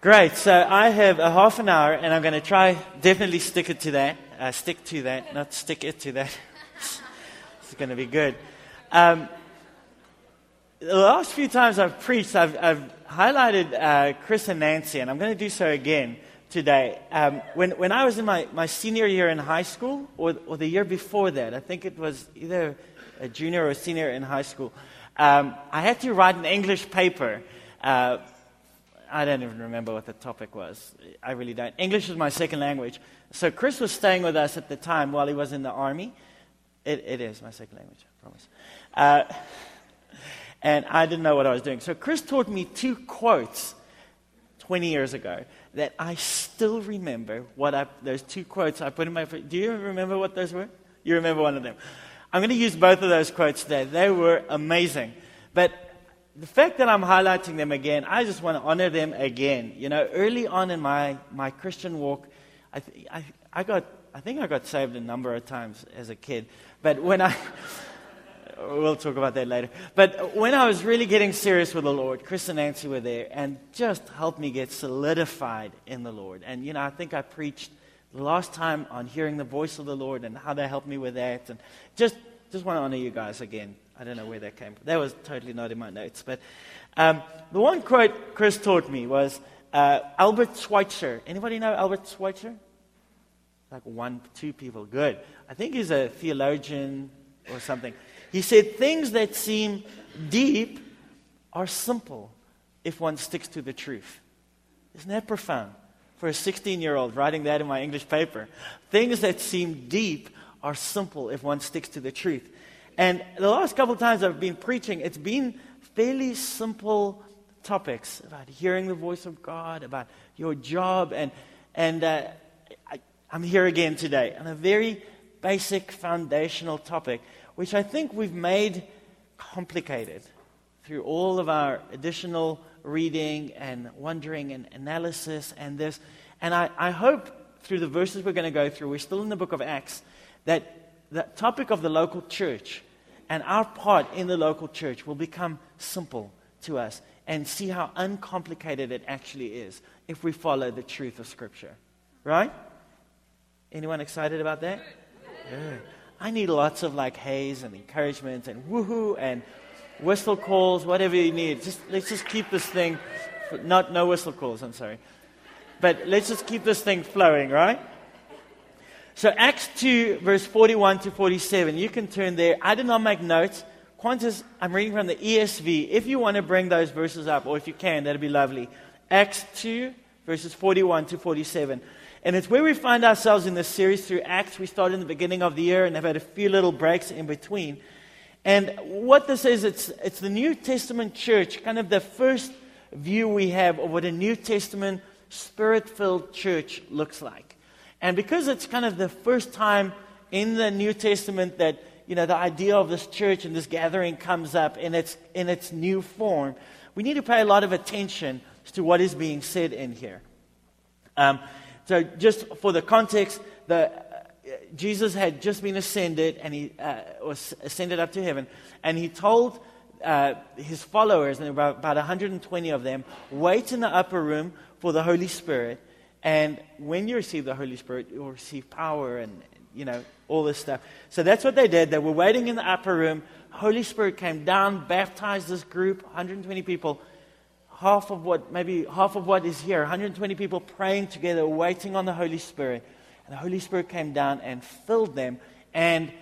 Great. So I have a half an hour, and I'm going to try definitely stick it to that. Uh, stick to that, not stick it to that. it's going to be good. Um, the last few times I've preached, I've, I've highlighted uh, Chris and Nancy, and I'm going to do so again today. Um, when, when I was in my, my senior year in high school, or, or the year before that, I think it was either a junior or a senior in high school, um, I had to write an English paper. Uh, I don't even remember what the topic was. I really don't. English is my second language. So Chris was staying with us at the time while he was in the army. It, it is my second language, I promise. Uh, and I didn't know what I was doing. So Chris taught me two quotes 20 years ago that I still remember what I, those two quotes I put in my. Do you remember what those were? You remember one of them. I'm going to use both of those quotes today. They were amazing. But the fact that I'm highlighting them again, I just want to honor them again. You know, early on in my, my Christian walk, I, th- I, I, got, I think I got saved a number of times as a kid. But when I. we'll talk about that later. But when I was really getting serious with the Lord, Chris and Nancy were there and just helped me get solidified in the Lord. And, you know, I think I preached the last time on hearing the voice of the Lord and how they helped me with that. And just, just want to honor you guys again. I don't know where that came from. That was totally not in my notes. But um, the one quote Chris taught me was uh, Albert Schweitzer. Anybody know Albert Schweitzer? Like one, two people. Good. I think he's a theologian or something. He said, Things that seem deep are simple if one sticks to the truth. Isn't that profound? For a 16 year old writing that in my English paper. Things that seem deep are simple if one sticks to the truth. And the last couple of times I've been preaching, it's been fairly simple topics about hearing the voice of God, about your job, and, and uh, I, I'm here again today on a very basic foundational topic which I think we've made complicated through all of our additional reading and wondering and analysis and this. And I, I hope through the verses we're going to go through, we're still in the book of Acts, that the topic of the local church and our part in the local church will become simple to us and see how uncomplicated it actually is if we follow the truth of Scripture. Right? Anyone excited about that? Yeah. I need lots of like haze and encouragement and woohoo and whistle calls, whatever you need. Just let's just keep this thing, not no whistle calls. I'm sorry, but let's just keep this thing flowing, right? So Acts 2, verse 41 to 47. You can turn there. I did not make notes. Qantas, I'm reading from the ESV. If you want to bring those verses up, or if you can, that'd be lovely. Acts 2, verses 41 to 47. And it's where we find ourselves in this series through Acts. We started in the beginning of the year and have had a few little breaks in between. And what this is, it's, it's the New Testament church, kind of the first view we have of what a New Testament spirit filled church looks like. And because it's kind of the first time in the New Testament that you know the idea of this church and this gathering comes up in its in its new form, we need to pay a lot of attention to what is being said in here. Um, so, just for the context, the, uh, Jesus had just been ascended and he uh, was ascended up to heaven, and he told uh, his followers, and were about 120 of them, wait in the upper room for the Holy Spirit. And when you receive the Holy Spirit, you'll receive power and, you know, all this stuff. So that's what they did. They were waiting in the upper room. Holy Spirit came down, baptized this group, 120 people, half of what, maybe half of what is here, 120 people praying together, waiting on the Holy Spirit. And the Holy Spirit came down and filled them. And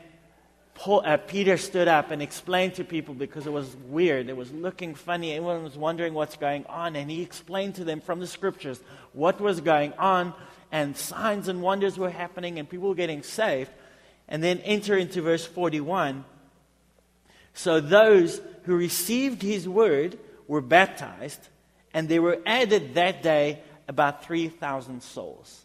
Paul, uh, Peter stood up and explained to people because it was weird. It was looking funny. Everyone was wondering what's going on. And he explained to them from the scriptures what was going on. And signs and wonders were happening, and people were getting saved. And then enter into verse 41. So those who received his word were baptized, and there were added that day about 3,000 souls.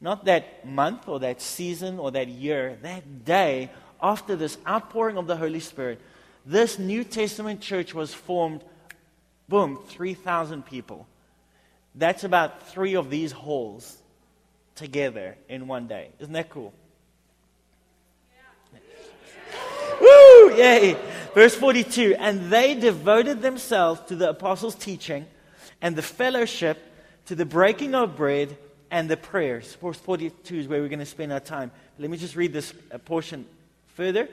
Not that month or that season or that year, that day after this outpouring of the Holy Spirit, this New Testament church was formed. Boom, 3,000 people. That's about three of these halls together in one day. Isn't that cool? Woo! Yay! Verse 42 And they devoted themselves to the apostles' teaching and the fellowship, to the breaking of bread and the prayers. Verse 42 is where we're going to spend our time. Let me just read this uh, portion further.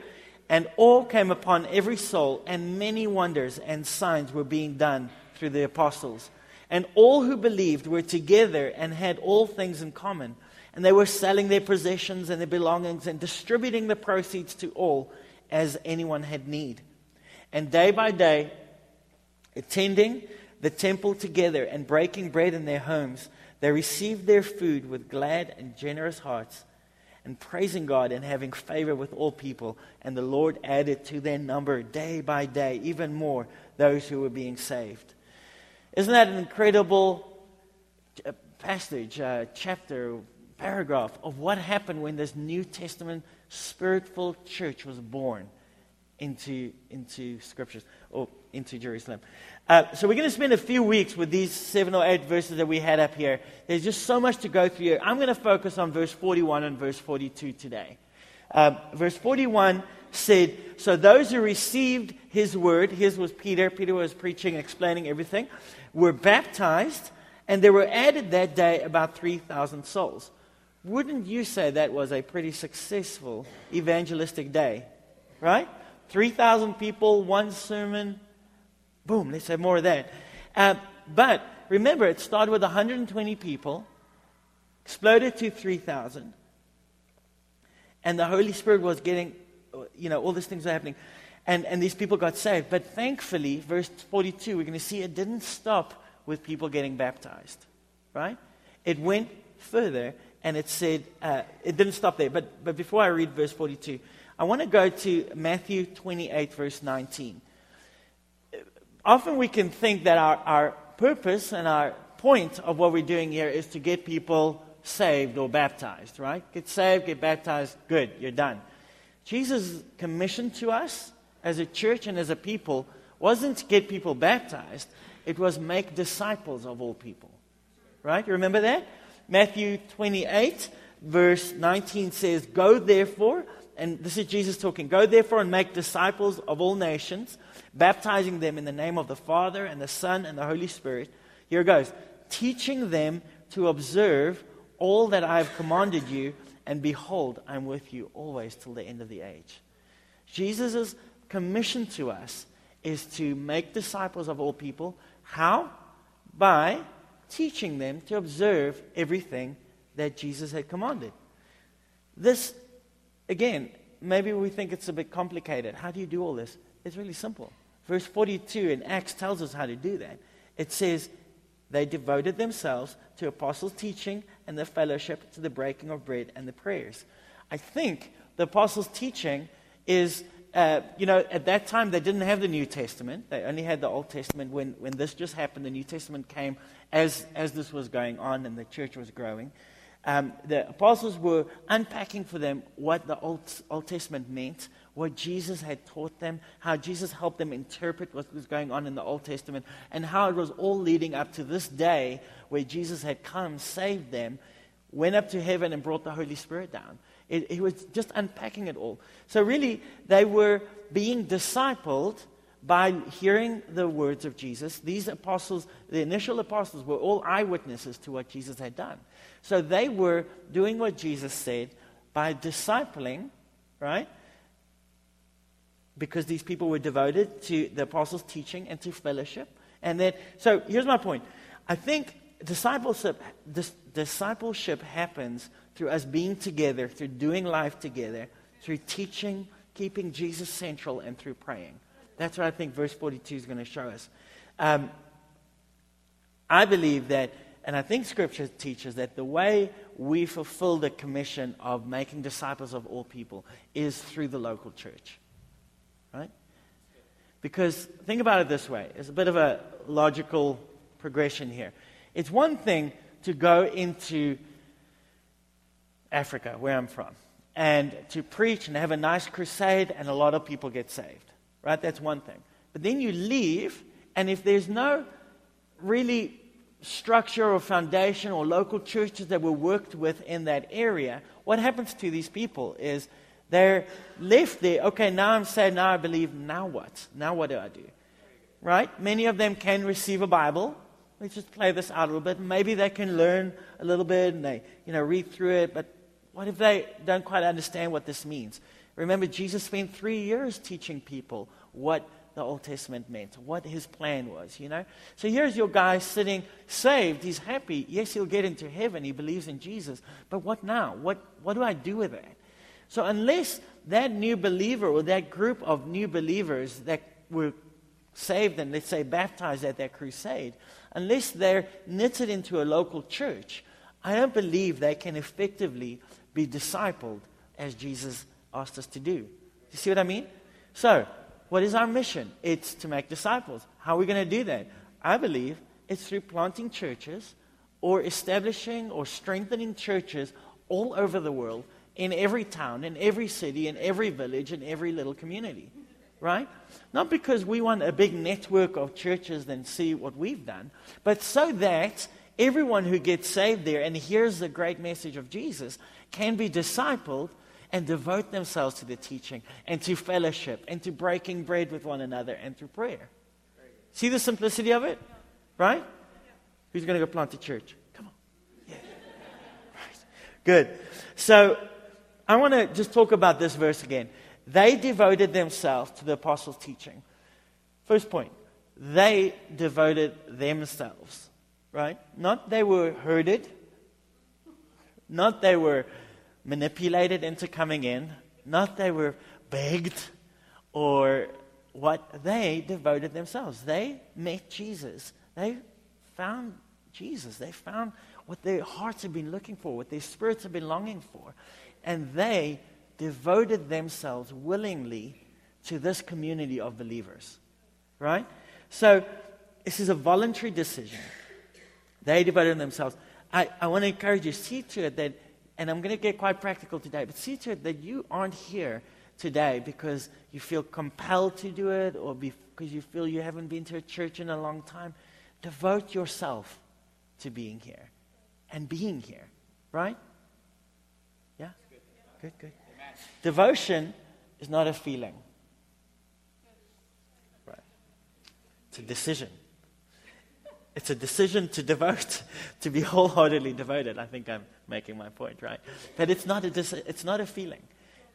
And all came upon every soul, and many wonders and signs were being done through the apostles. And all who believed were together and had all things in common. And they were selling their possessions and their belongings and distributing the proceeds to all as anyone had need. And day by day, attending the temple together and breaking bread in their homes, they received their food with glad and generous hearts and praising God and having favor with all people. And the Lord added to their number day by day even more those who were being saved. Isn't that an incredible uh, passage, uh, chapter, paragraph of what happened when this New Testament spirit church was born into, into scriptures or into Jerusalem? Uh, so we're going to spend a few weeks with these seven or eight verses that we had up here. There's just so much to go through. I'm going to focus on verse 41 and verse 42 today. Uh, verse 41 said, So those who received his word, his was Peter, Peter was preaching, explaining everything, were baptized, and there were added that day about 3,000 souls. Wouldn't you say that was a pretty successful evangelistic day? Right? 3,000 people, one sermon, Boom, let's have more of that. Uh, but remember, it started with 120 people, exploded to 3,000, and the Holy Spirit was getting, you know, all these things are happening. And, and these people got saved. But thankfully, verse 42, we're going to see it didn't stop with people getting baptized, right? It went further and it said, uh, it didn't stop there. But, but before I read verse 42, I want to go to Matthew 28, verse 19 often we can think that our, our purpose and our point of what we're doing here is to get people saved or baptized, right? Get saved, get baptized, good, you're done. Jesus' commission to us as a church and as a people wasn't to get people baptized, it was make disciples of all people. Right? You remember that? Matthew 28, verse 19 says, Go therefore, and this is Jesus talking, go therefore and make disciples of all nations baptizing them in the name of the Father and the Son and the Holy Spirit. Here goes teaching them to observe all that I have commanded you, and behold, I'm with you always till the end of the age. Jesus' commission to us is to make disciples of all people. How? By teaching them to observe everything that Jesus had commanded. This, again, maybe we think it's a bit complicated. How do you do all this? It's really simple. Verse 42 in Acts tells us how to do that. It says, They devoted themselves to apostles' teaching and the fellowship, to the breaking of bread and the prayers. I think the apostles' teaching is, uh, you know, at that time they didn't have the New Testament. They only had the Old Testament. When, when this just happened, the New Testament came as, as this was going on and the church was growing. Um, the apostles were unpacking for them what the Old, Old Testament meant, what Jesus had taught them, how Jesus helped them interpret what was going on in the Old Testament, and how it was all leading up to this day where Jesus had come, saved them, went up to heaven, and brought the Holy Spirit down. It, was just unpacking it all. So, really, they were being discipled by hearing the words of Jesus. These apostles, the initial apostles, were all eyewitnesses to what Jesus had done. So they were doing what Jesus said by discipling, right? Because these people were devoted to the apostles' teaching and to fellowship. And then, so here's my point. I think discipleship, dis, discipleship happens through us being together, through doing life together, through teaching, keeping Jesus central, and through praying. That's what I think verse 42 is going to show us. Um, I believe that and I think Scripture teaches that the way we fulfill the commission of making disciples of all people is through the local church. Right? Because think about it this way it's a bit of a logical progression here. It's one thing to go into Africa, where I'm from, and to preach and have a nice crusade, and a lot of people get saved. Right? That's one thing. But then you leave, and if there's no really structure or foundation or local churches that were worked with in that area, what happens to these people is they're left there. Okay, now I'm saved, now I believe, now what? Now what do I do? Right? Many of them can receive a Bible, let's just play this out a little bit. Maybe they can learn a little bit and they, you know, read through it. But what if they don't quite understand what this means? Remember, Jesus spent three years teaching people what the Old Testament meant, what his plan was, you know? So here's your guy sitting saved. He's happy. Yes, he'll get into heaven. He believes in Jesus. But what now? What, what do I do with that? So unless that new believer or that group of new believers that were saved and, let's say, baptized at that crusade, unless they're knitted into a local church, I don't believe they can effectively be discipled as Jesus asked us to do. You see what I mean? So, what is our mission? It's to make disciples. How are we going to do that? I believe it's through planting churches or establishing or strengthening churches all over the world, in every town, in every city, in every village, in every little community. Right? Not because we want a big network of churches and see what we've done, but so that everyone who gets saved there and hears the great message of Jesus can be discipled and devote themselves to the teaching and to fellowship and to breaking bread with one another and through prayer. See the simplicity of it? Right? Who's going to go plant a church? Come on. Yeah. Right. Good. So I want to just talk about this verse again. They devoted themselves to the apostles' teaching. First point, they devoted themselves, right? Not they were herded, not they were manipulated into coming in, not they were begged or what, they devoted themselves. They met Jesus. They found Jesus. They found what their hearts have been looking for, what their spirits have been longing for. And they devoted themselves willingly to this community of believers. Right? So, this is a voluntary decision. They devoted themselves. I, I want to encourage you, see to it that and I'm going to get quite practical today, but see to it that you aren't here today because you feel compelled to do it or because you feel you haven't been to a church in a long time. Devote yourself to being here and being here, right? Good, good. Devotion is not a feeling, right? It's a decision. It's a decision to devote, to be wholeheartedly devoted. I think I'm making my point, right? But it's not a, it's not a feeling.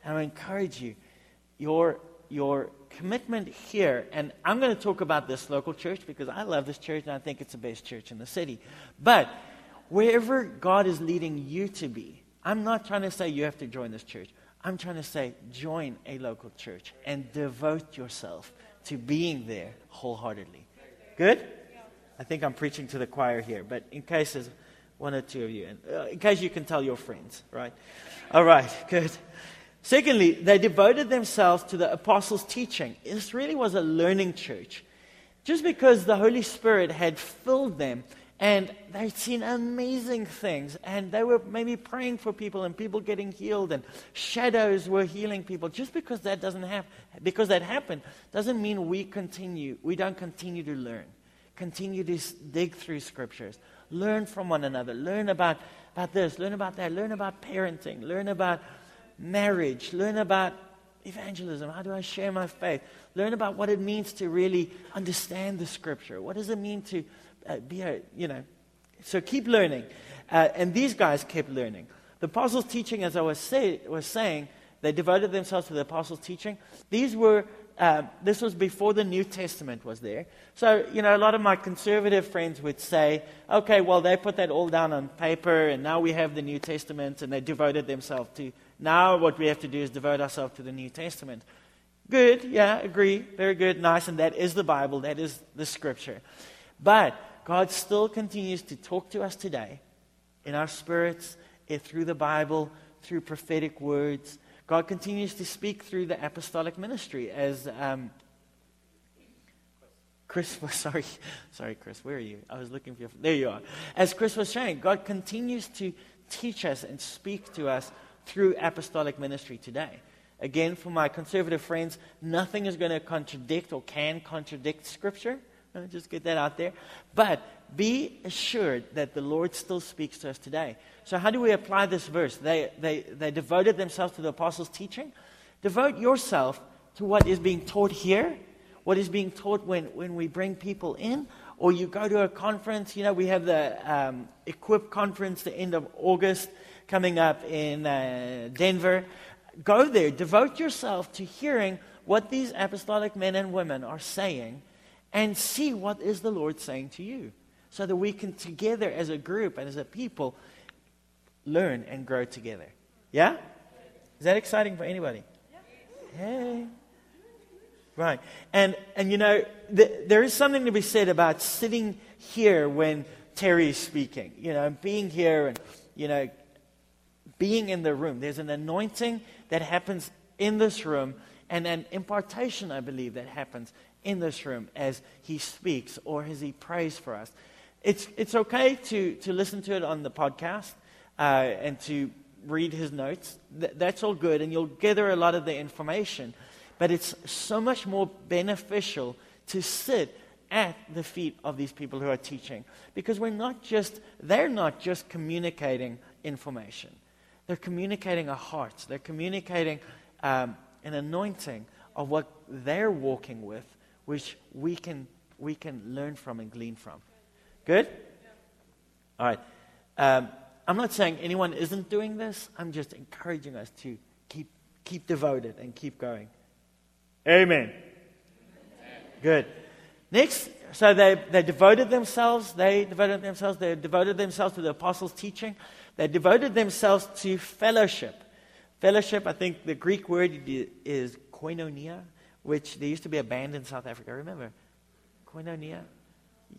And I encourage you, your, your commitment here, and I'm going to talk about this local church because I love this church and I think it's the best church in the city. But wherever God is leading you to be, I'm not trying to say you have to join this church. I'm trying to say join a local church and devote yourself to being there wholeheartedly. Good? I think I'm preaching to the choir here, but in case there's one or two of you, and uh, in case you can tell your friends, right? All right, good. Secondly, they devoted themselves to the apostles' teaching. This really was a learning church. Just because the Holy Spirit had filled them and they'd seen amazing things, and they were maybe praying for people and people getting healed, and shadows were healing people. Just because that doesn't happen, because that happened, doesn't mean we continue. We don't continue to learn continue to dig through scriptures. Learn from one another. Learn about, about this, learn about that, learn about parenting, learn about marriage, learn about evangelism. How do I share my faith? Learn about what it means to really understand the scripture. What does it mean to uh, be a, you know. So keep learning. Uh, and these guys kept learning. The apostles' teaching, as I was, say, was saying, they devoted themselves to the apostles' teaching. These were um, this was before the New Testament was there. So, you know, a lot of my conservative friends would say, okay, well, they put that all down on paper, and now we have the New Testament, and they devoted themselves to. Now, what we have to do is devote ourselves to the New Testament. Good, yeah, agree. Very good, nice, and that is the Bible, that is the Scripture. But God still continues to talk to us today in our spirits, eh, through the Bible, through prophetic words God continues to speak through the apostolic ministry as um, Chris was sorry, sorry, Chris, where are you? I was looking for you. There you are. As Chris was saying, God continues to teach us and speak to us through apostolic ministry today. Again, for my conservative friends, nothing is going to contradict or can contradict Scripture. Just get that out there. But be assured that the Lord still speaks to us today. So, how do we apply this verse? They, they, they devoted themselves to the apostles' teaching. Devote yourself to what is being taught here, what is being taught when, when we bring people in, or you go to a conference. You know, we have the um, Equip conference the end of August coming up in uh, Denver. Go there, devote yourself to hearing what these apostolic men and women are saying, and see what is the Lord saying to you, so that we can together as a group and as a people learn and grow together. Yeah? Is that exciting for anybody? Hey. Right. And, and you know, th- there is something to be said about sitting here when Terry is speaking, you know, being here and, you know, being in the room. There's an anointing that happens in this room and an impartation, I believe, that happens in this room as he speaks or as he prays for us. It's, it's okay to, to listen to it on the podcast uh, and to read his notes. Th- that's all good, and you'll gather a lot of the information. But it's so much more beneficial to sit at the feet of these people who are teaching because we're not just, they're not just communicating information. They're communicating a heart. They're communicating um, an anointing of what they're walking with, which we can, we can learn from and glean from. Good? All right. Um, I'm not saying anyone isn't doing this. I'm just encouraging us to keep, keep devoted and keep going. Amen. Good. Next, so they, they devoted themselves, they devoted themselves, they devoted themselves to the apostles' teaching. They devoted themselves to fellowship. Fellowship, I think the Greek word is koinonia, which there used to be a band in South Africa. Remember? Koinonia?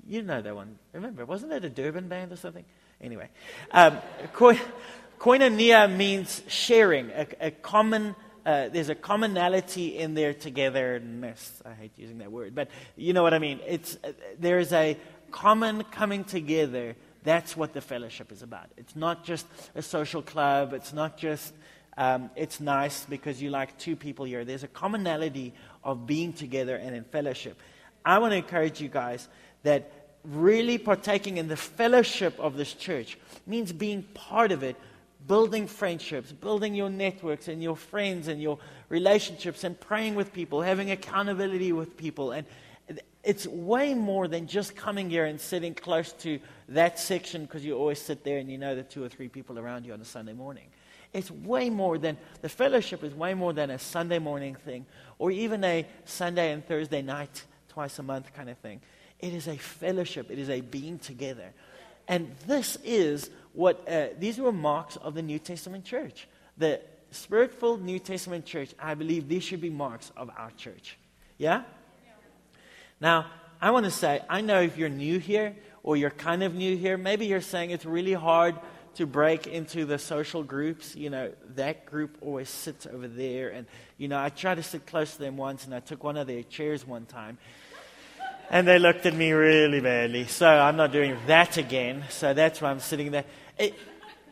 You know that one. Remember, wasn't it a Durban band or something? Anyway, um, koinonia means sharing, a, a common uh, there's a commonality in their togetherness. I hate using that word, but you know what I mean. It's, uh, there's a common coming together. That's what the fellowship is about. It's not just a social club. It's not just, um, it's nice because you like two people here. There's a commonality of being together and in fellowship. I want to encourage you guys that really partaking in the fellowship of this church means being part of it building friendships, building your networks and your friends and your relationships and praying with people, having accountability with people. And it's way more than just coming here and sitting close to that section because you always sit there and you know the two or three people around you on a Sunday morning. It's way more than, the fellowship is way more than a Sunday morning thing or even a Sunday and Thursday night, twice a month kind of thing. It is a fellowship, it is a being together. And this is what uh, these were marks of the New Testament church. The spirit-filled New Testament church, I believe these should be marks of our church. Yeah? Now, I want to say, I know if you're new here or you're kind of new here, maybe you're saying it's really hard to break into the social groups. You know, that group always sits over there. And, you know, I tried to sit close to them once and I took one of their chairs one time. And they looked at me really badly. So I'm not doing that again. So that's why I'm sitting there. It,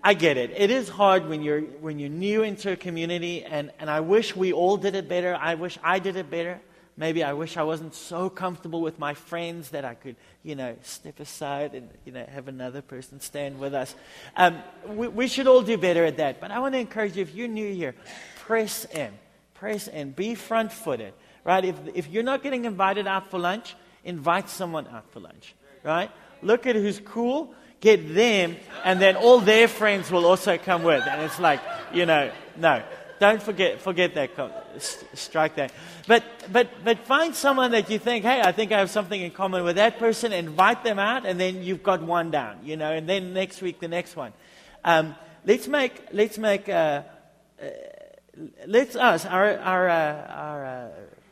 I get it. It is hard when you're, when you're new into a community, and, and I wish we all did it better. I wish I did it better. Maybe I wish I wasn't so comfortable with my friends that I could, you know, step aside and, you know, have another person stand with us. Um, we, we should all do better at that. But I want to encourage you, if you're new here, press in. Press in. Be front footed, right? If, if you're not getting invited out for lunch, invite someone out for lunch, right? Look at who's cool get them, and then all their friends will also come with. And it's like, you know, no. Don't forget, forget that. Strike that. But, but, but find someone that you think, hey, I think I have something in common with that person. Invite them out, and then you've got one down, you know. And then next week, the next one. Um, let's make, let's make, uh, uh, let's us, our, our, uh, our uh,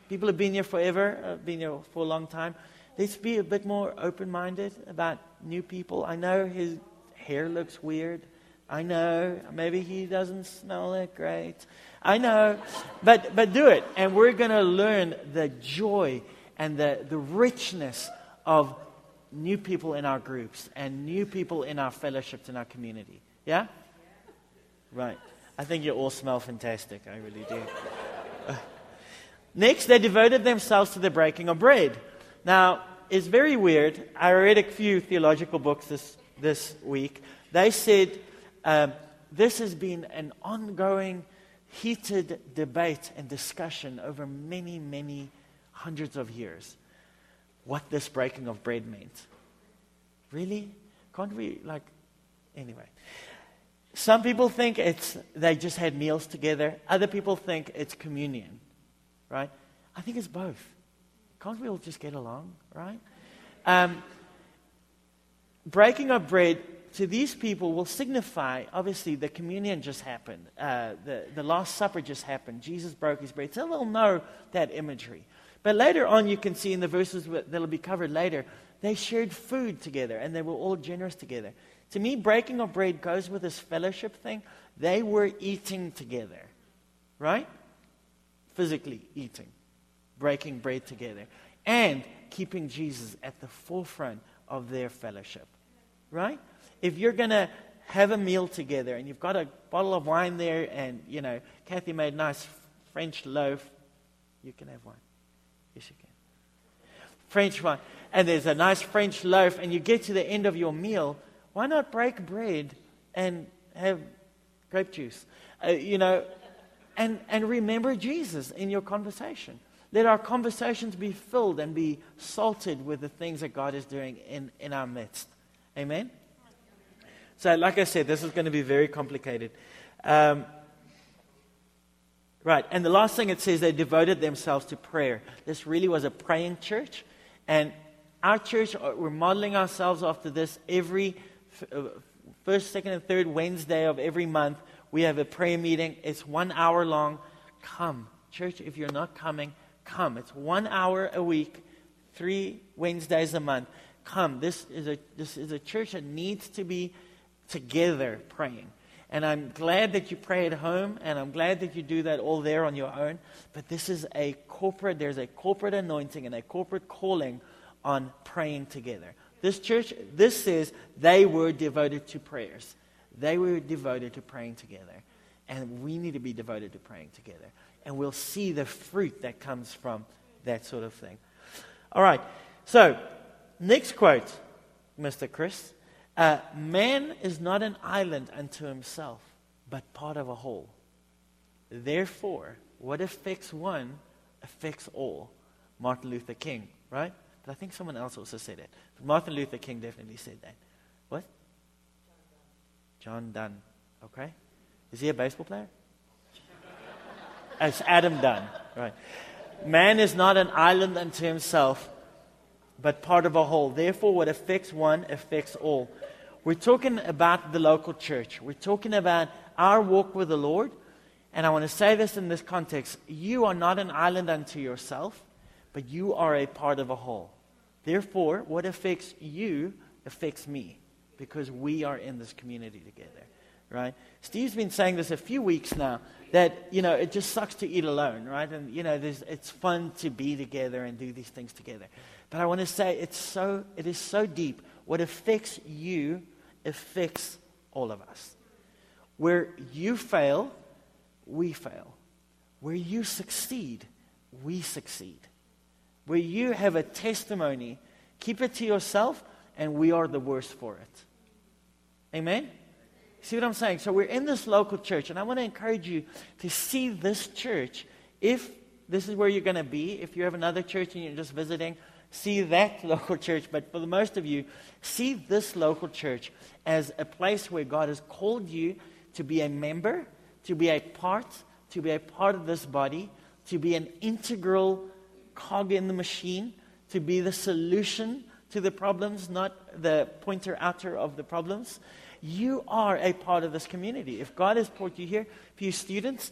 people have been here forever, uh, been here for a long time. Let's be a bit more open-minded about new people. I know his hair looks weird. I know maybe he doesn't smell that great. I know, but but do it, and we're going to learn the joy and the the richness of new people in our groups and new people in our fellowships in our community. Yeah, right. I think you all smell fantastic. I really do. Next, they devoted themselves to the breaking of bread. Now, it's very weird. I read a few theological books this, this week. They said um, this has been an ongoing, heated debate and discussion over many, many hundreds of years. what this breaking of bread meant. Really? Can't we, like, anyway. Some people think it's they just had meals together. Other people think it's communion, right? I think it's both. Can't we all just get along, right? Um, breaking of bread to these people will signify, obviously, the communion just happened. Uh, the, the Last Supper just happened. Jesus broke his bread. So they'll know that imagery. But later on, you can see in the verses that'll be covered later, they shared food together and they were all generous together. To me, breaking of bread goes with this fellowship thing. They were eating together, right? Physically eating, breaking bread together, and keeping Jesus at the forefront of their fellowship, right? If you're going to have a meal together and you've got a bottle of wine there and, you know, Kathy made nice French loaf, you can have wine. Yes, you can. French wine. And there's a nice French loaf, and you get to the end of your meal, why not break bread and have grape juice? Uh, you know, and, and remember Jesus in your conversation. Let our conversations be filled and be salted with the things that God is doing in, in our midst. Amen? So, like I said, this is going to be very complicated. Um, right, and the last thing it says, they devoted themselves to prayer. This really was a praying church. And our church, uh, we're modeling ourselves after this every uh, first, second, and third Wednesday of every month. We have a prayer meeting. It's one hour long. Come. Church, if you're not coming, come. It's one hour a week, three Wednesdays a month. Come. This is a, this is a church that needs to be together praying. And I'm glad that you pray at home, and I'm glad that you do that all there on your own. But this is a corporate, there's a corporate anointing and a corporate calling on praying together. This church, this says they were devoted to prayers. They were devoted to praying together. And we need to be devoted to praying together. And we'll see the fruit that comes from that sort of thing. All right. So, next quote, Mr. Chris. Uh, man is not an island unto himself, but part of a whole. Therefore, what affects one affects all. Martin Luther King, right? But I think someone else also said it. Martin Luther King definitely said that. What? John Donne. Okay. Is he a baseball player? It's Adam Dunn. Right. Man is not an island unto himself, but part of a whole. Therefore, what affects one affects all. We're talking about the local church. We're talking about our walk with the Lord. And I want to say this in this context. You are not an island unto yourself, but you are a part of a whole. Therefore, what affects you affects me because we are in this community together, right? Steve's been saying this a few weeks now that, you know, it just sucks to eat alone, right? And, you know, it's fun to be together and do these things together. But I want to say it's so, it is so deep. What affects you affects all of us. Where you fail, we fail. Where you succeed, we succeed where you have a testimony, keep it to yourself, and we are the worst for it. Amen? See what I'm saying? So we're in this local church, and I want to encourage you to see this church. If this is where you're going to be, if you have another church and you're just visiting, see that local church. But for the most of you, see this local church as a place where God has called you to be a member, to be a part, to be a part of this body, to be an integral cog in the machine to be the solution to the problems, not the pointer outer of the problems. You are a part of this community. If God has put you here, for you students,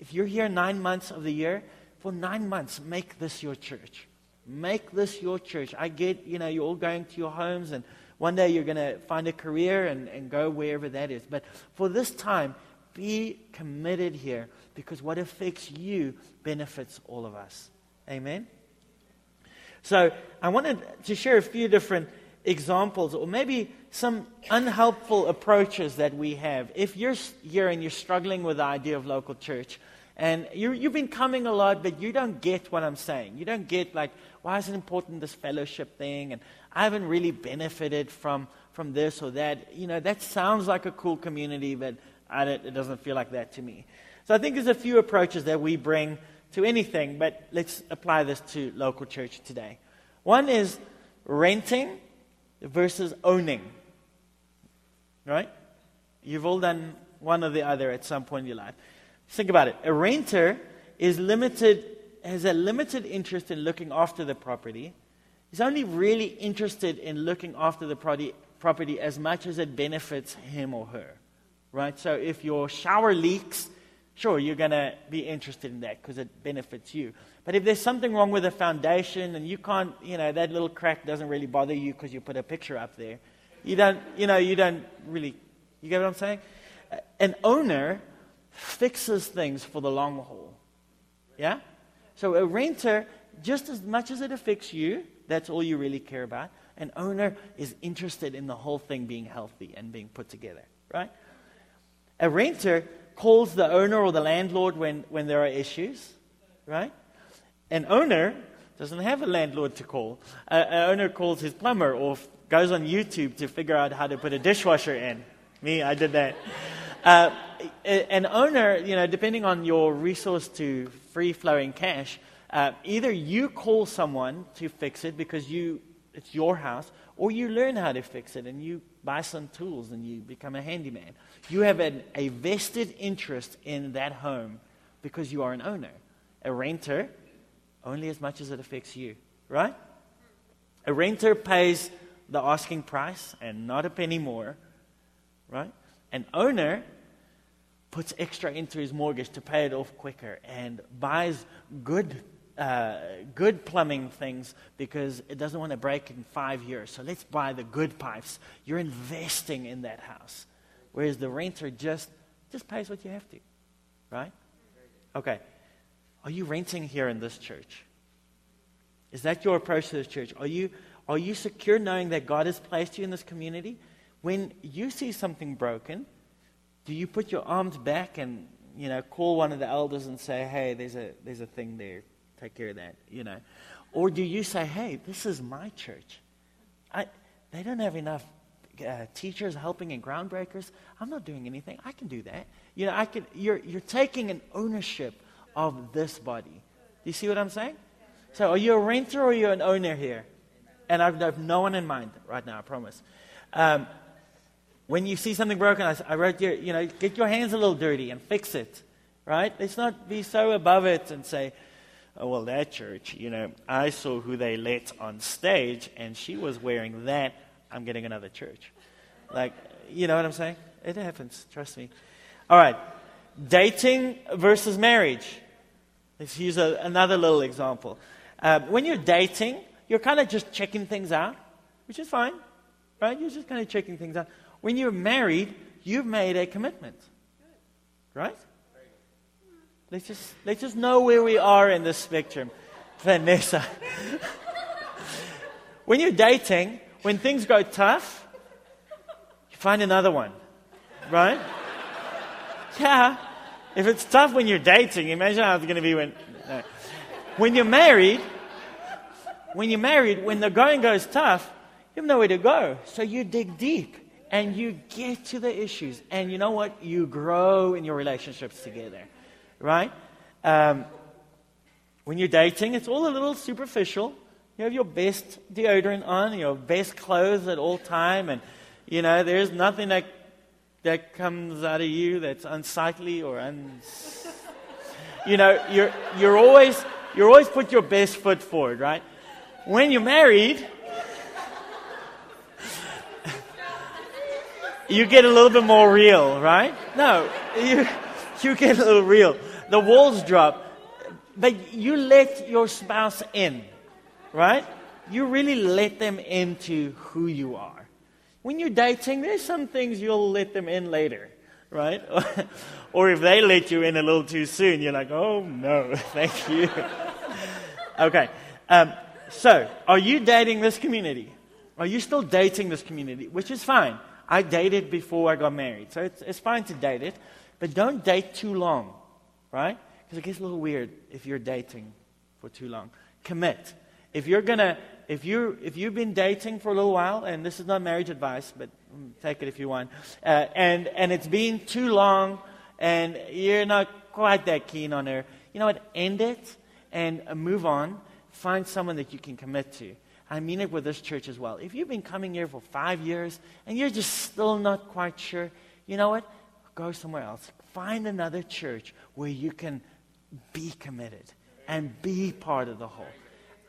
if you're here nine months of the year, for nine months, make this your church. Make this your church. I get, you know, you're all going to your homes, and one day you're going to find a career and, and go wherever that is. But for this time, be committed here because what affects you benefits all of us. Amen? So I wanted to share a few different examples or maybe some unhelpful approaches that we have. If you're here and you're struggling with the idea of local church, and you have been coming a lot, but you don't get what I'm saying. You don't get, like, why is it important, this fellowship thing? And I haven't really benefited from, from this or that. You know, that sounds like a cool community, but it doesn't feel like that to me. So I think there's a few approaches that we bring to anything, but let's apply this to local church today. One is renting versus owning. Right? You've all done one or the other at some point in your life. Think about it. A renter is limited, has a limited interest in looking after the property. He's only really interested in looking after the property, property as much as it benefits him or her. Right? So if your shower leaks, sure, you're going to be interested in that because it benefits you. But if there's something wrong with the foundation and you can't, you know, that little crack doesn't really bother you because you put a picture up there, you don't, you know, you don't really, you get what I'm saying? An owner fixes things for the long haul. Yeah? So a renter, just as much as it affects you, that's all you really care about. An owner is interested in the whole thing being healthy and being put together, right? A renter calls the owner or the landlord when, when there are issues, right? An owner doesn't have a landlord to call. an owner calls his plumber or goes on YouTube to figure out how to put a dishwasher in. Me, I did that. Uh, an owner, you know, depending on your resource to free flowing cash, uh, either you call someone to fix it because you it's your house, or you learn how to fix it and you buy some tools and you become a handyman. You have an, a vested interest in that home because you are an owner. A renter, only as much as it affects you, right? A renter pays the asking price and not a penny more, right? An owner puts extra into his mortgage to pay it off quicker and buys good uh, good plumbing things because it doesn't want to break in five years. So let's buy the good pipes. You're investing in that house. Whereas the renter just, just pays what you have to. Right? Okay. Are you renting here in this church? Is that your approach to this church? Are you, are you secure knowing that God has placed you in this community? When you see something broken, do you put your arms back and you know call one of the elders and say, "Hey, there's a there's a thing there take care of that, you know. Or do you say, hey, this is my church? I, they don't have enough uh, teachers helping and groundbreakers. I'm not doing anything. I can do that. You know, I can, you're, you're taking an ownership of this body. Do you see what I'm saying? So are you a renter or are you an owner here? And I've, I've no one in mind right now, I promise. Um, when you see something broken, I, I wrote here, you know, get your hands a little dirty and fix it, right? Let's not be so above it and say, oh, well, that church, you know, I saw who they let on stage, and she was wearing that. I'm getting another church. Like, you know what I'm saying? It happens, trust me. All right, dating versus marriage. Let's use a, another little example. Uh, when you're dating, you're kind of just checking things out, which is fine, right? You're just kind of checking things out. When you're married, you've made a commitment, right? Let's just, let's just know where we are in this spectrum. Vanessa. when you're dating, when things go tough, you find another one. Right? Yeah. If it's tough when you're dating, imagine how it's going to be when. No. When you're married, when you're married, when the going goes tough, you have nowhere to go. So you dig deep and you get to the issues. And you know what? You grow in your relationships together right? Um, when you're dating, it's all a little superficial. You have your best deodorant on, your best clothes at all time, and you know there's nothing that that comes out of you that's unsightly or un. You know, you're you're always you're always put your best foot forward, right? When you're married, you get a little bit more real, right? No, you you get a little real the walls drop. But you let your spouse in, right? You really let them into who you are. When you're dating, there's some things you'll let them in later, right? or if they let you in a little too soon, you're like, oh no, thank you. okay. Um, so, are you dating this community? Are you still dating this community? Which is fine. I dated before I got married, so it's, it's fine to date it. But don't date too long right? Because it gets a little weird if you're dating for too long. Commit. If you're gonna, if you if you've been dating for a little while, and this is not marriage advice, but take it if you want, uh, and and it's been too long, and you're not quite that keen on her, you know what? End it and move on. Find someone that you can commit to. I mean it with this church as well. If you've been coming here for five years and you're just still not quite sure, you know what? Go somewhere else. Find another church where you can be committed and be part of the whole.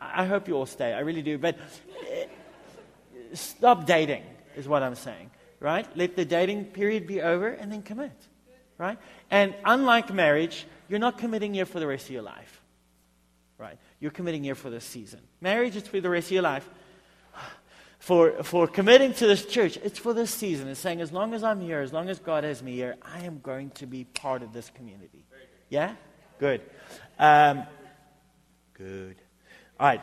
I hope you all stay. I really do. But eh, stop dating, is what I'm saying, right? Let the dating period be over and then commit, right? And unlike marriage, you're not committing here for the rest of your life, right? You're committing here for this season. Marriage is for the rest of your life. For, for committing to this church, it's for this season. It's saying, as long as I'm here, as long as God has me here, I am going to be part of this community. Yeah? Good. Um, good. All right.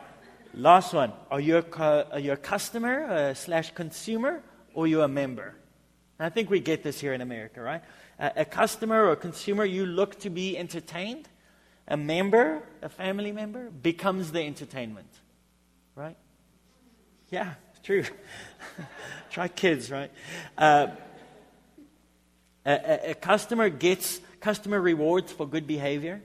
Last one. Are you a, are you a customer uh, slash consumer or you a member? I think we get this here in America, right? Uh, a customer or a consumer, you look to be entertained. A member, a family member, becomes the entertainment, right? Yeah, true. Try kids, right? Uh, a, a, customer gets customer rewards for good behavior.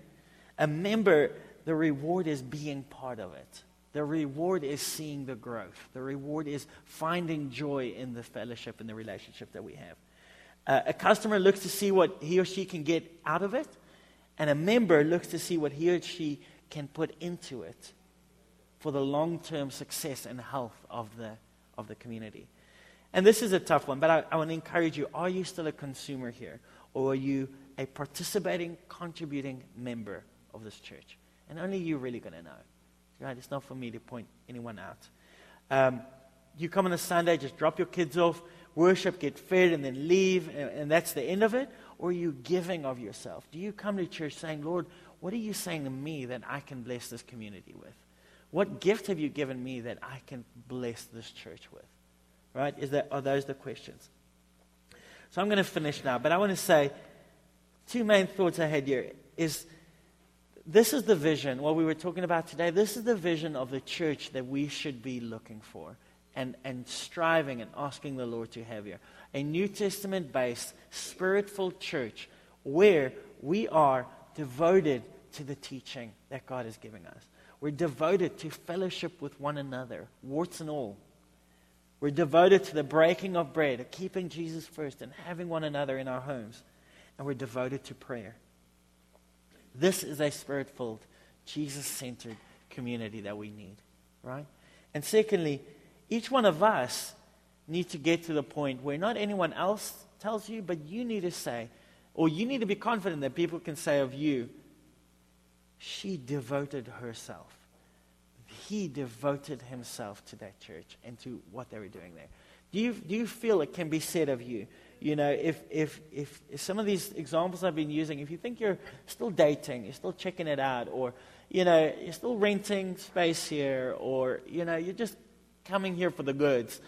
A member, the reward is being part of it. The reward is seeing the growth. The reward is finding joy in the fellowship and the relationship that we have. Uh, a customer looks to see what he or she can get out of it, and a member looks to see what he or she can put into it for the long term success and health of the, of the community. And this is a tough one, but I, I want to encourage you are you still a consumer here? Or are you a participating, contributing member of this church? And only you're really going to know. Right? It's not for me to point anyone out. Um, you come on a Sunday, just drop your kids off, worship, get fed, and then leave, and, and that's the end of it? Or are you giving of yourself? Do you come to church saying, Lord, what are you saying to me that I can bless this community with? What gift have you given me that I can bless this church with? Right? Is that, are those the questions? So I'm going to finish now, but I want to say two main thoughts I had here is this is the vision, what we were talking about today, this is the vision of the church that we should be looking for and, and striving and asking the Lord to have here. A New Testament based, spirit filled church where we are devoted to the teaching that God is giving us. We're devoted to fellowship with one another, warts and all. We're devoted to the breaking of bread, keeping Jesus first, and having one another in our homes. And we're devoted to prayer. This is a spirit filled, Jesus centered community that we need, right? And secondly, each one of us need to get to the point where not anyone else tells you, but you need to say, or you need to be confident that people can say of you, she devoted herself. He devoted himself to that church and to what they were doing there. Do you, do you feel it can be said of you? you know, if, if, if, if, some of these examples I've been using, if you think you're still dating, you're still checking it out, or, you know, you're still renting space here, or, you know, you're just coming here for the goods,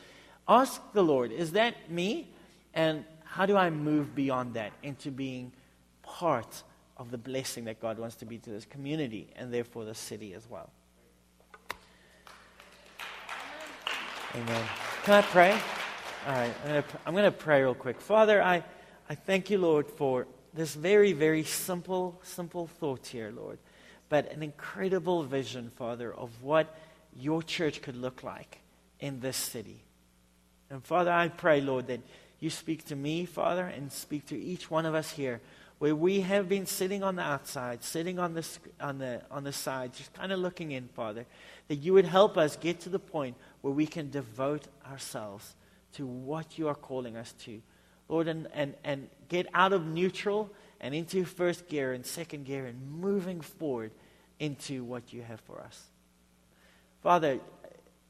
ask the Lord, is that me? And how do I move beyond that into being part of the blessing that God wants to be to this community and therefore the city as well? Amen. Can I pray? All right, I'm going to pray real quick. Father, I, I thank you, Lord, for this very, very simple, simple thought here, Lord, but an incredible vision, Father, of what your church could look like in this city. And Father, I pray, Lord, that you speak to me, Father, and speak to each one of us here where we have been sitting on the outside, sitting on the, on the, on the side, just kind of looking in, Father, that you would help us get to the point where we can devote ourselves to what you are calling us to. Lord, and, and, and get out of neutral and into first gear and second gear and moving forward into what you have for us. Father,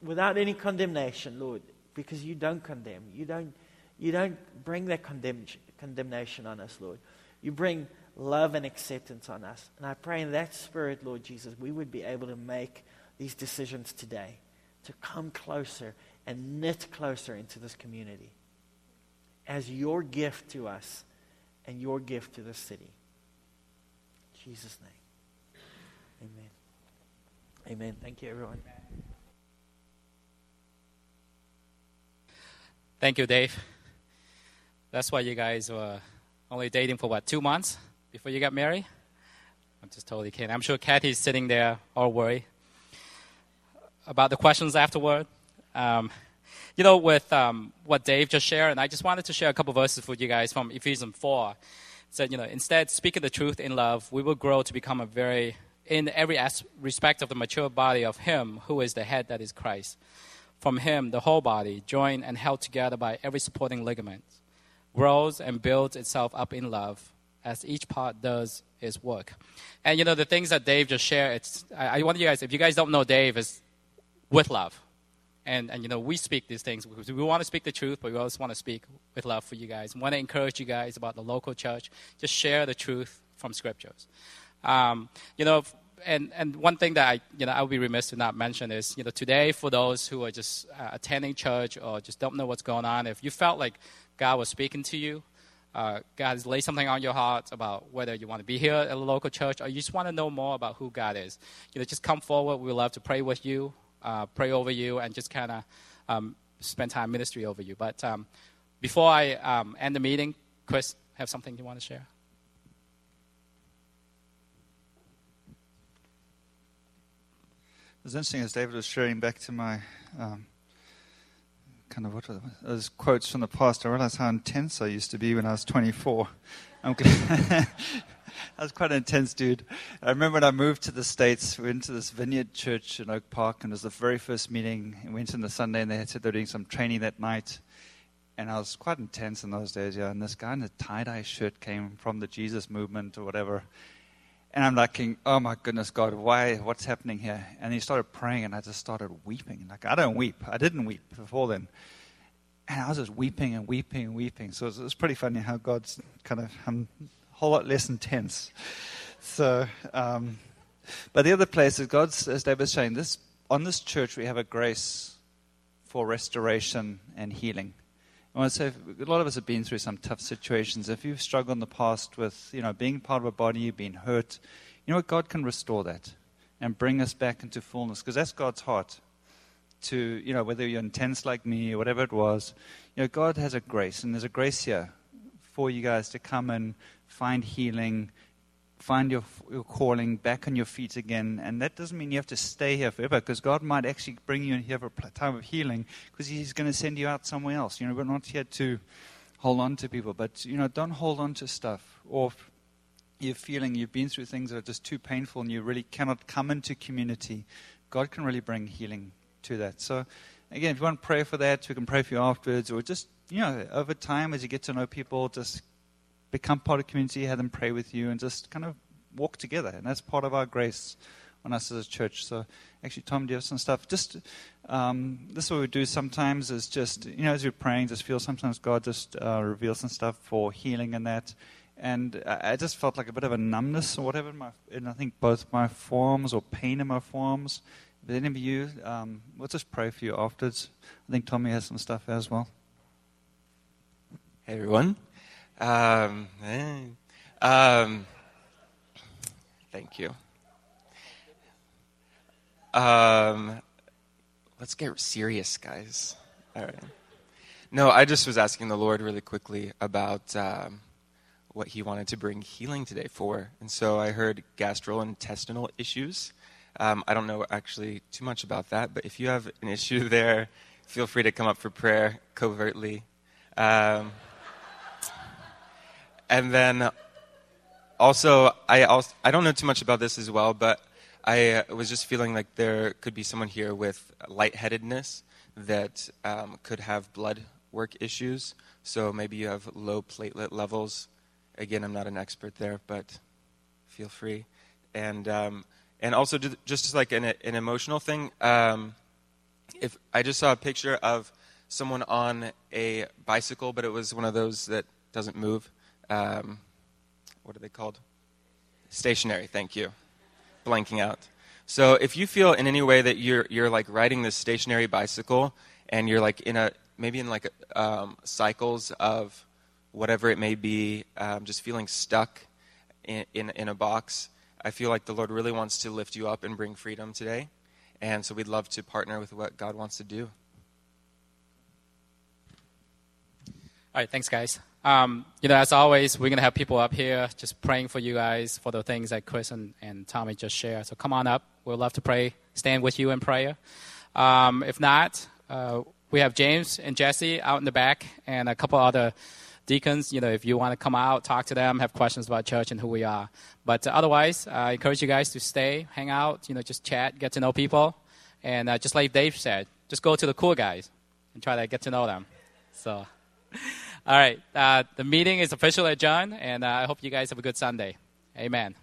without any condemnation, Lord, because you don't condemn. You don't, you don't bring that condemn, condemnation on us, Lord. You bring love and acceptance on us. And I pray in that spirit, Lord Jesus, we would be able to make these decisions today to come closer and knit closer into this community as your gift to us and your gift to the city. In Jesus' name. Amen. Amen. Thank you, everyone. Thank you, Dave. That's why you guys were only dating for what, two months before you got married? I'm just totally kidding. I'm sure Kathy's sitting there all worried. about the questions afterward. Um, you know, with um, what Dave just shared, and I just wanted to share a couple verses with you guys from Ephesians 4. It said, you know, instead, speaking the truth in love, we will grow to become a very, in every respect of the mature body of Him who is the head that is Christ. From Him, the whole body, joined and held together by every supporting ligament, grows and builds itself up in love as each part does its work. And you know, the things that Dave just shared, it's, I, I want you guys, if you guys don't know Dave, is with love. And, and you know, we speak these things because we want to speak the truth, but we also want to speak with love for you guys. Want to encourage you guys about the local church. Just share the truth from scriptures. Um, you know, and, and one thing that I, you know, I would be remiss to not mention is, you know, today for those who are just uh, attending church or just don't know what's going on, if you felt like God was speaking to you, uh, God has laid something on your heart about whether you want to be here at a local church or you just want to know more about who God is, you know, just come forward. We'd love to pray with you, uh, pray over you, and just kind of um, spend time ministry over you. But um, before I um, end the meeting, Chris, have something you want to share? Was interesting as David was sharing back to my um, kind of what were those quotes from the past. I realized how intense I used to be when I was 24. I'm I was quite an intense dude. I remember when I moved to the States, we went to this vineyard church in Oak Park, and it was the very first meeting. We went in the Sunday, and they had said they were doing some training that night. And I was quite intense in those days, yeah. And this guy in a tie dye shirt came from the Jesus movement or whatever. And I'm like, oh my goodness, God, why? What's happening here? And he started praying, and I just started weeping. Like I don't weep. I didn't weep before then. And I was just weeping and weeping and weeping. So it was, pretty funny how God's kind of um, a whole lot less intense. So, um, but the other place is God's, as David was saying, this on this church we have a grace for restoration and healing. I want to say a lot of us have been through some tough situations. If you've struggled in the past with, you know, being part of a body, you've been hurt, you know what? God can restore that and bring us back into fullness because that's God's heart. To, you know, whether you're intense like me or whatever it was, you know, God has a grace, and there's a grace here for you guys to come and find healing, find your, your calling back on your feet again. And that doesn't mean you have to stay here forever, because God might actually bring you in here for a time of healing, because He's going to send you out somewhere else. You know, we're not here to hold on to people, but, you know, don't hold on to stuff. Or you're feeling you've been through things that are just too painful and you really cannot come into community, God can really bring healing to that. So, again, if you want to pray for that, we can pray for you afterwards, or just, you know, over time as you get to know people, just become part of community, have them pray with you, and just kind of walk together. And that's part of our grace on us as a church. So, actually, Tom, do you have some stuff? Just um, this is what we do sometimes is just, you know, as you're praying, just feel sometimes God just uh, reveals some stuff for healing and that. And I just felt like a bit of a numbness or whatever in, my, in I think both my forearms or pain in my forearms. But any of you, um, we'll just pray for you afterwards. I think Tommy has some stuff as well. Hey, everyone. Um, um, thank you. Um, let's get serious, guys. All right. No, I just was asking the Lord really quickly about um, what He wanted to bring healing today for. And so I heard gastrointestinal issues. Um, I don't know actually too much about that, but if you have an issue there, feel free to come up for prayer covertly. Um, and then also, I also, I don't know too much about this as well, but I uh, was just feeling like there could be someone here with lightheadedness that um, could have blood work issues. So maybe you have low platelet levels. Again, I'm not an expert there, but feel free. And um, and also just like an, an emotional thing. Um, if I just saw a picture of someone on a bicycle, but it was one of those that doesn't move um, what are they called? Stationary, thank you. Blanking out. So if you feel in any way that you're, you're like riding this stationary bicycle and you're like in a, maybe in like a, um, cycles of whatever it may be, um, just feeling stuck in, in, in a box, I feel like the Lord really wants to lift you up and bring freedom today. And so we'd love to partner with what God wants to do. All right, thanks, guys. Um, you know, as always, we're going to have people up here just praying for you guys for the things that Chris and, and Tommy just shared. So come on up. We'd love to pray, stand with you in prayer. Um, if not, uh, we have James and Jesse out in the back, and a couple other deacons. You know, if you want to come out, talk to them, have questions about church and who we are. But uh, otherwise, I encourage you guys to stay, hang out, you know, just chat, get to know people, and uh, just like Dave said, just go to the cool guys and try to get to know them. So, all right, uh, the meeting is officially adjourned, and uh, I hope you guys have a good Sunday. Amen.